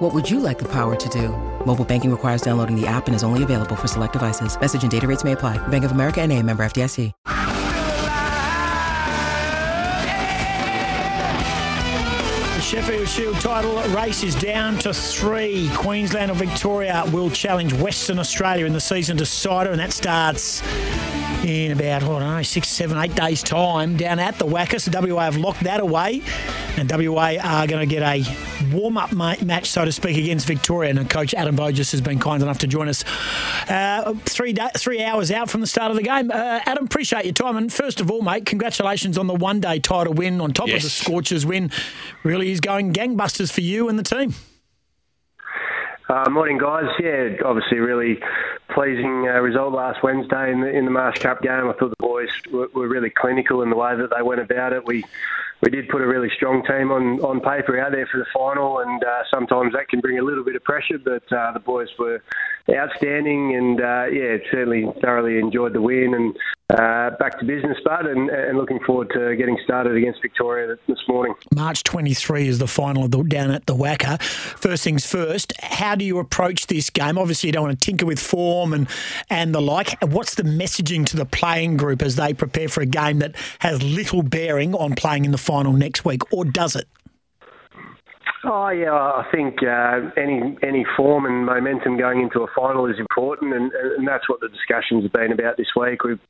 What would you like the power to do? Mobile banking requires downloading the app and is only available for select devices. Message and data rates may apply. Bank of America and a member FDIC. The Sheffield Shield title race is down to three. Queensland or Victoria will challenge Western Australia in the season decider, and that starts in about, I don't know, six, seven, eight days' time down at the WACA. So WA have locked that away, and WA are going to get a warm up match, so to speak, against Victoria. And Coach Adam Voges has been kind enough to join us uh, three, day, three hours out from the start of the game. Uh, Adam, appreciate your time. And first of all, mate, congratulations on the one day title win on top yes. of the Scorchers win. Really is going gangbusters for you and the team. Uh, morning, guys. Yeah, obviously, really pleasing uh, result last Wednesday in the in the Marsh Cup game. I thought the boys were, were, really clinical in the way that they went about it. We we did put a really strong team on, on paper out there for the final, and uh, sometimes that can bring a little bit of pressure. But uh, the boys were outstanding, and uh, yeah, certainly thoroughly enjoyed the win. And uh, back to business, Bud, and, and, looking forward to getting started against Victoria this morning. March 23 is the final the, down at the WACA. First things first, how do you approach this game? Obviously, you don't want to tinker with form and, and the like. What's the messaging to the playing group as they prepare for a game that has little bearing on playing in the final next week, or does it? Oh yeah, I think uh, any any form and momentum going into a final is important, and, and that's what the discussions have been about this week. We've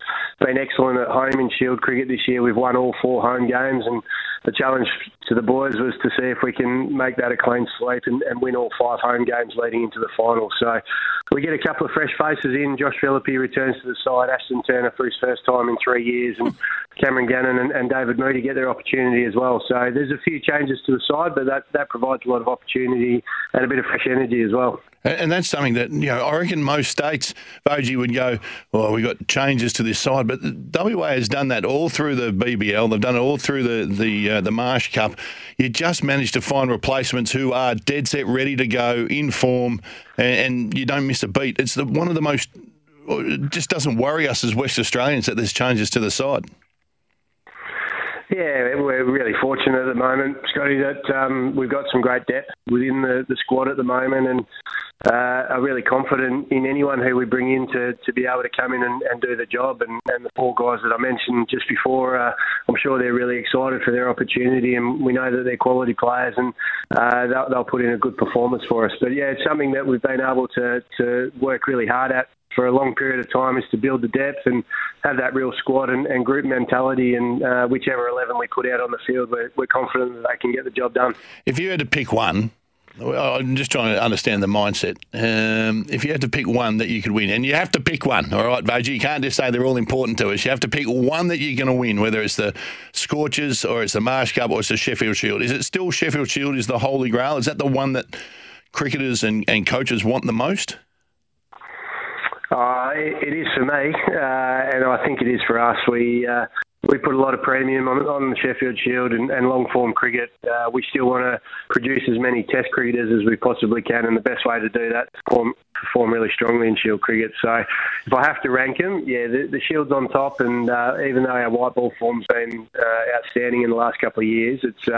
been excellent at home in Shield cricket this year. We've won all four home games, and the challenge to the boys was to see if we can make that a clean sweep and, and win all five home games leading into the final. So we get a couple of fresh faces in. Josh Philippe returns to the side. Ashton Turner for his first time in three years, and Cameron Gannon and, and David Moody get their opportunity as well. So there's a few changes to the side, but that that provides a lot of opportunity and a bit of fresh energy as well. And that's something that, you know, I reckon most states, Vogie would go, well, we've got changes to this side. But WA has done that all through the BBL. They've done it all through the, the, uh, the Marsh Cup. You just manage to find replacements who are dead set, ready to go, in form, and, and you don't miss a beat. It's the, one of the most, it just doesn't worry us as West Australians that there's changes to the side. Yeah, we're really fortunate at the moment, Scotty, that um, we've got some great depth within the, the squad at the moment and uh, are really confident in anyone who we bring in to, to be able to come in and, and do the job. And, and, the four guys that I mentioned just before, uh, I'm sure they're really excited for their opportunity and we know that they're quality players and uh, they'll, they'll, put in a good performance for us. But yeah, it's something that we've been able to, to work really hard at for a long period of time is to build the depth and have that real squad and, and group mentality. And uh, whichever 11 we put out on the field, we're, we're confident that they can get the job done. If you had to pick one, I'm just trying to understand the mindset. Um, if you had to pick one that you could win, and you have to pick one, all right, Vogie, you can't just say they're all important to us. You have to pick one that you're going to win, whether it's the Scorchers or it's the Marsh Cup or it's the Sheffield Shield. Is it still Sheffield Shield is the holy grail? Is that the one that cricketers and, and coaches want the most? Uh, it is for me, uh, and I think it is for us. We uh, we put a lot of premium on, on the Sheffield Shield and, and long form cricket. Uh, we still want to produce as many Test cricketers as we possibly can, and the best way to do that is perform, perform really strongly in Shield cricket. So, if I have to rank them, yeah, the, the Shield's on top, and uh, even though our white ball form's been uh, outstanding in the last couple of years, it's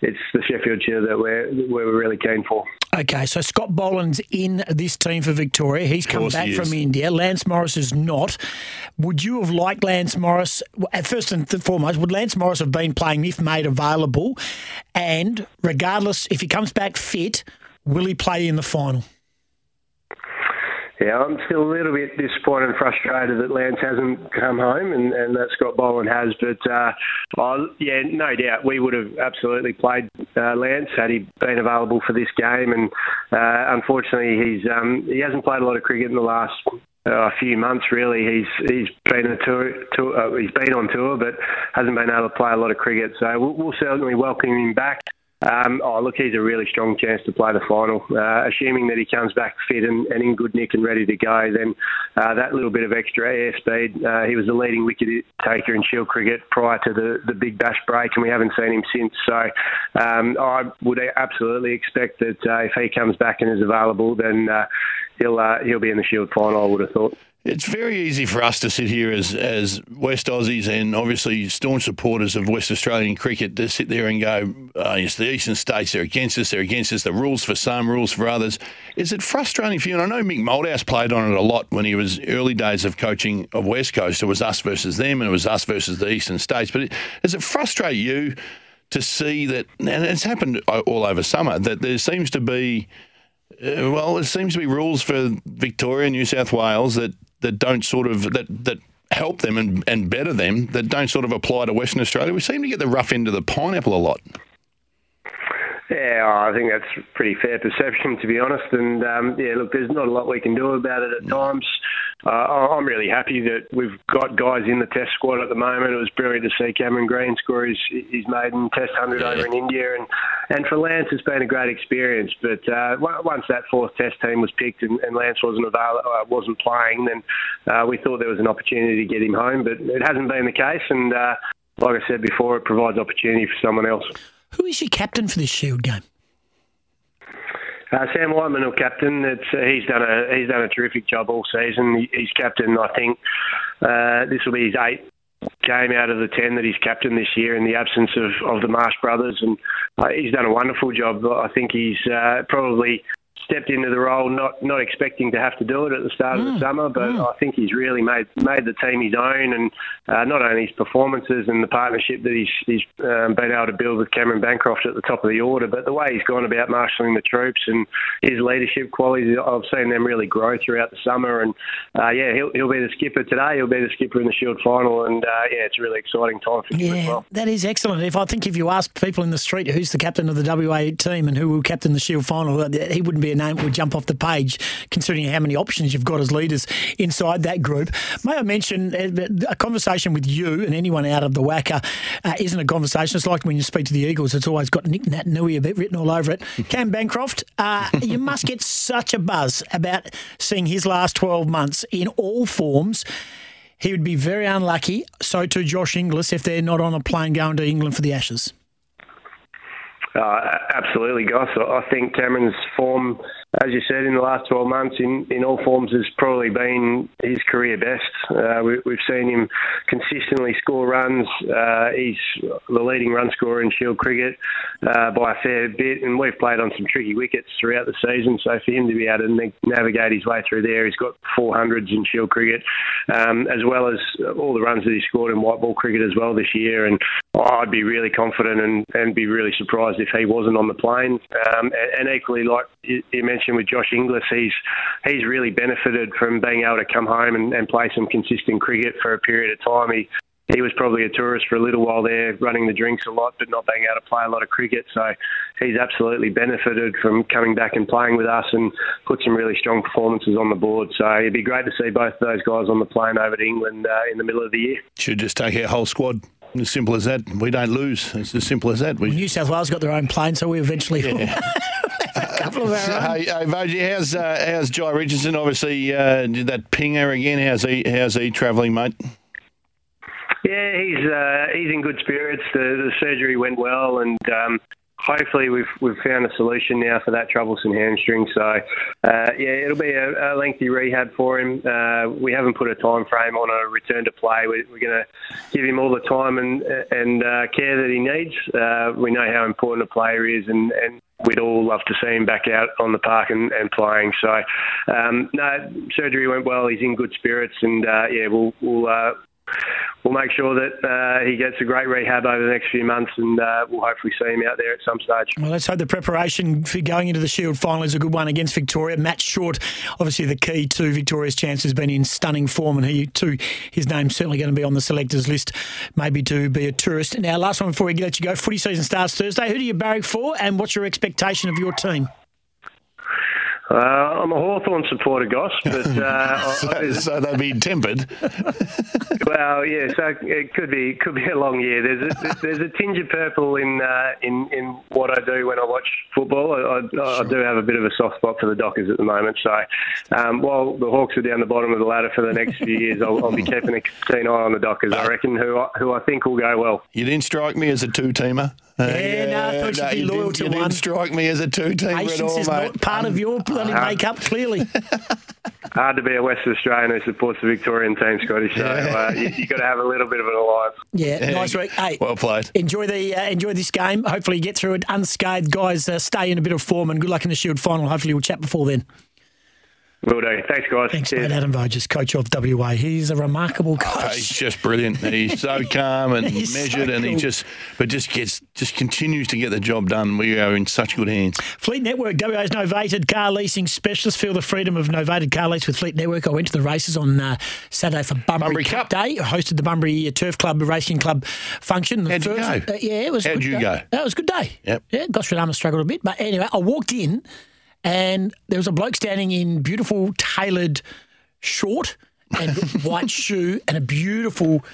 it's the Sheffield Shield that we're we're really keen for. Okay, so Scott Boland's in this team for Victoria. He's come back he from India. Lance Morris is not. Would you have liked Lance Morris? First and foremost, would Lance Morris have been playing if made available? And regardless, if he comes back fit, will he play in the final? Yeah, I'm still a little bit disappointed and frustrated that Lance hasn't come home and, and that Scott Boland has. But uh, oh, yeah, no doubt we would have absolutely played uh, Lance had he been available for this game. And uh, unfortunately, he's um, he hasn't played a lot of cricket in the last a few months really. He's he's been a tour, tour uh, he's been on tour, but hasn't been able to play a lot of cricket. So we'll, we'll certainly welcome him back Um, oh, look, he's a really strong chance to play the final. Uh, assuming that he comes back fit and, and, in good nick and ready to go, then uh, that little bit of extra airspeed. Uh, he was the leading wicket taker in Shield cricket prior to the, the Big Bash break, and we haven't seen him since. So um, I would absolutely expect that uh, if he comes back and is available, then uh, he'll uh, he'll be in the Shield final. I would have thought. It's very easy for us to sit here as, as West Aussies and obviously staunch supporters of West Australian cricket to sit there and go, oh, it's the eastern states, they're against us, they're against us, the rules for some, rules for others. Is it frustrating for you? And I know Mick Malthouse played on it a lot when he was early days of coaching of West Coast. It was us versus them and it was us versus the eastern states. But it, does it frustrate you to see that, and it's happened all over summer, that there seems to be uh, well, it seems to be rules for Victoria, New South Wales that that don't sort of that that help them and, and better them that don't sort of apply to Western Australia. We seem to get the rough end of the pineapple a lot. Yeah, I think that's pretty fair perception, to be honest. And um, yeah, look, there's not a lot we can do about it at times. Uh, I'm really happy that we've got guys in the Test squad at the moment. It was brilliant to see Cameron Green score his, his maiden Test hundred yeah. over in India, and and for Lance, it's been a great experience. But uh, once that fourth Test team was picked and, and Lance wasn't available, uh, wasn't playing, then uh, we thought there was an opportunity to get him home. But it hasn't been the case, and uh, like I said before, it provides opportunity for someone else. Is your captain for this Shield game? Uh, Sam Whiteman, our captain, uh, he's done a he's done a terrific job all season. He's captain, I think. Uh, this will be his eighth game out of the ten that he's captain this year in the absence of, of the Marsh brothers, and uh, he's done a wonderful job. I think he's uh, probably stepped into the role not not expecting to have to do it at the start mm. of the mm. summer, but mm. I think he's really made made the team his own, and uh, not only his performances and the partnership that he's he's um, been able to build with Cameron Bancroft at the top of the order, but the way he's gone about marshalling the troops and his leadership qualities, I've seen them really grow throughout the summer, and uh, yeah, he'll he'll be the skipper today. He'll be the skipper in the Shield final, and uh, yeah, it's a really exciting time for him yeah, as well. That is excellent. If I think if you ask people in the street who's the captain of the WA team and who will captain the Shield final, he wouldn't be a name that would jump off the page, considering how many options you've got as leaders inside that group. May I mention uh, a conversation with you and anyone out of the WACA uh, isn't a conversation. It's like when you speak to the Eagles, it's always got Nick Nat Nui a bit written all over it. Cam Bancroft, uh, you must get such a buzz about seeing his last 12 months in all forms. He would be very unlucky. So too Josh Inglis if they're not on a plane going to England for the Ashes. Uh, absolutely, Goss. I think Cameron's form as you said, in the last 12 months, in, in all forms, has probably been his career best. Uh, we, have seen him consistently score runs. Uh, he's the leading run scorer in Shield cricket uh, by a fair bit, and we've played on some tricky wickets throughout the season. So for him to be able to navigate his way through there, he's got 400s in Shield cricket, um, as well as all the runs that he scored in white ball cricket as well this year. And I'd be really confident and, and be really surprised if he wasn't on the plane. Um, and, and equally, like you mentioned mentioned with Josh Inglis, he's he's really benefited from being able to come home and, and play some consistent cricket for a period of time. He he was probably a tourist for a little while there, running the drinks a lot, but not being able to play a lot of cricket. So he's absolutely benefited from coming back and playing with us and put some really strong performances on the board. So it'd be great to see both of those guys on the plane over to England uh, in the middle of the year. Should just take our whole squad. As simple as that. We don't lose. It's as simple as that. We... New South Wales got their own plane, so we eventually. Yeah. couple of our. Hey, hey Vogie, how's uh, how's Jhye Richardson? Obviously, uh, did that pinger again. How's he how's he travelling, mate? Yeah, he's uh, he's in good spirits. The, the surgery went well, and um, hopefully we've we've found a solution now for that troublesome hamstring. So uh, yeah, it'll be a, a, lengthy rehab for him. Uh, we haven't put a time frame on a return to play. We're, we're going to give him all the time and and uh, care that he needs. Uh, we know how important a player is, and, and we'd all love to see him back out on the park and, and playing. So um, no, surgery went well. He's in good spirits, and uh, yeah, we'll we'll uh, we'll make sure that uh, he gets a great rehab over the next few months, and uh, we'll hopefully see him out there at some stage. Well, let's hope the preparation for going into the Shield final is a good one against Victoria. Matt Short, obviously the key to Victoria's chance, has been in stunning form, and he too, his name's certainly going to be on the selectors list, maybe to be a tourist. Now, last one before we let you go, footy season starts Thursday. Who do you barrack for, and what's your expectation of your team? Uh, I'm a Hawthorn supporter, Goss, but uh, so, so they'll be tempered. well, yeah, so it could be could be a long year. There's a, there's a tinge of purple in uh, in in what I do when I watch football. I, I, I, do have a bit of a soft spot for the Dockers at the moment. So um, while the Hawks are down the bottom of the ladder for the next few years, I'll, I'll be keeping a keen eye on the Dockers. I reckon who I, who I think will go well. You didn't strike me as a two-teamer. Uh, yeah, no, I thought no, you'd be loyal to you one. didn't strike me as a two-teamer Patience at all, is mate. not part of your bloody uh, makeup, clearly. Hard to be a West Australian who supports the Victorian team, Scotty. So uh, you, you got to have a little bit of an alliance. Yeah, yeah. nice week. Hey, well played. Enjoy the uh, enjoy this game. Hopefully, you get through it unscathed, guys. Uh, stay in a bit of form, and good luck in the Shield final. Hopefully, we'll chat before then. Will do. Thanks, guys. Thanks, Cheers. mate. Adam Voges, coach of WA. He's a remarkable coach. Oh, he's just brilliant. He's so calm and measured, so and he just, but just gets, just continues to get the job done. We are in such good hands. Fleet Network, WA's novated car leasing specialist. Feel the freedom of novated car lease with Fleet Network. I went to the races on uh, Saturday for Bunbury, Bunbury Cup, Cup, Day. I hosted the Bunbury Turf Club Racing Club function. The How'd first, you go? Uh, yeah, it was. How'd good you day. go? That was a good day. Yep. Yeah, Gosford Armour struggled a bit, but anyway, I walked in and there was a bloke standing in beautiful tailored short and white shoe and a beautiful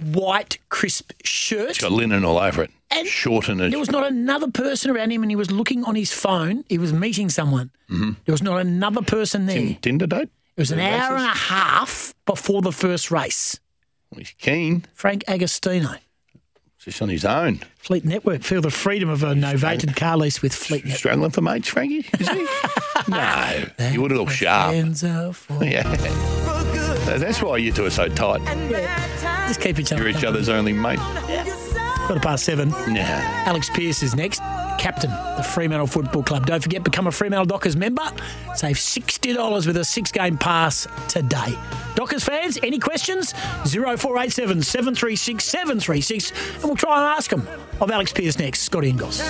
white crisp shirt. It's got linen all over it. And Short and There was not another person around him, and he was looking on his phone. He was meeting someone. Mm-hmm. There was not another person there. Tinder date. It was an The hour and a half before the first race. He's keen. Frank Agostino, Just on his own. Fleet Network. Feel the freedom of a novated car lease with Fleet Network. Struggling for mates, Frankie? Is he? no. You would look sharp. Hands are for- Yeah. That's why you two are so tight. Just keep each other. You're each company. other's only mate. Quarter past seven. Nah. Alex Pearce is next. Captain, the Fremantle Football Club. Don't forget, become a Fremantle Dockers member. Save $60 with a six game pass today. Dockers fans, any questions? 0487 736 736, and we'll try and ask them of Alex Pearce next. Scotty Goss.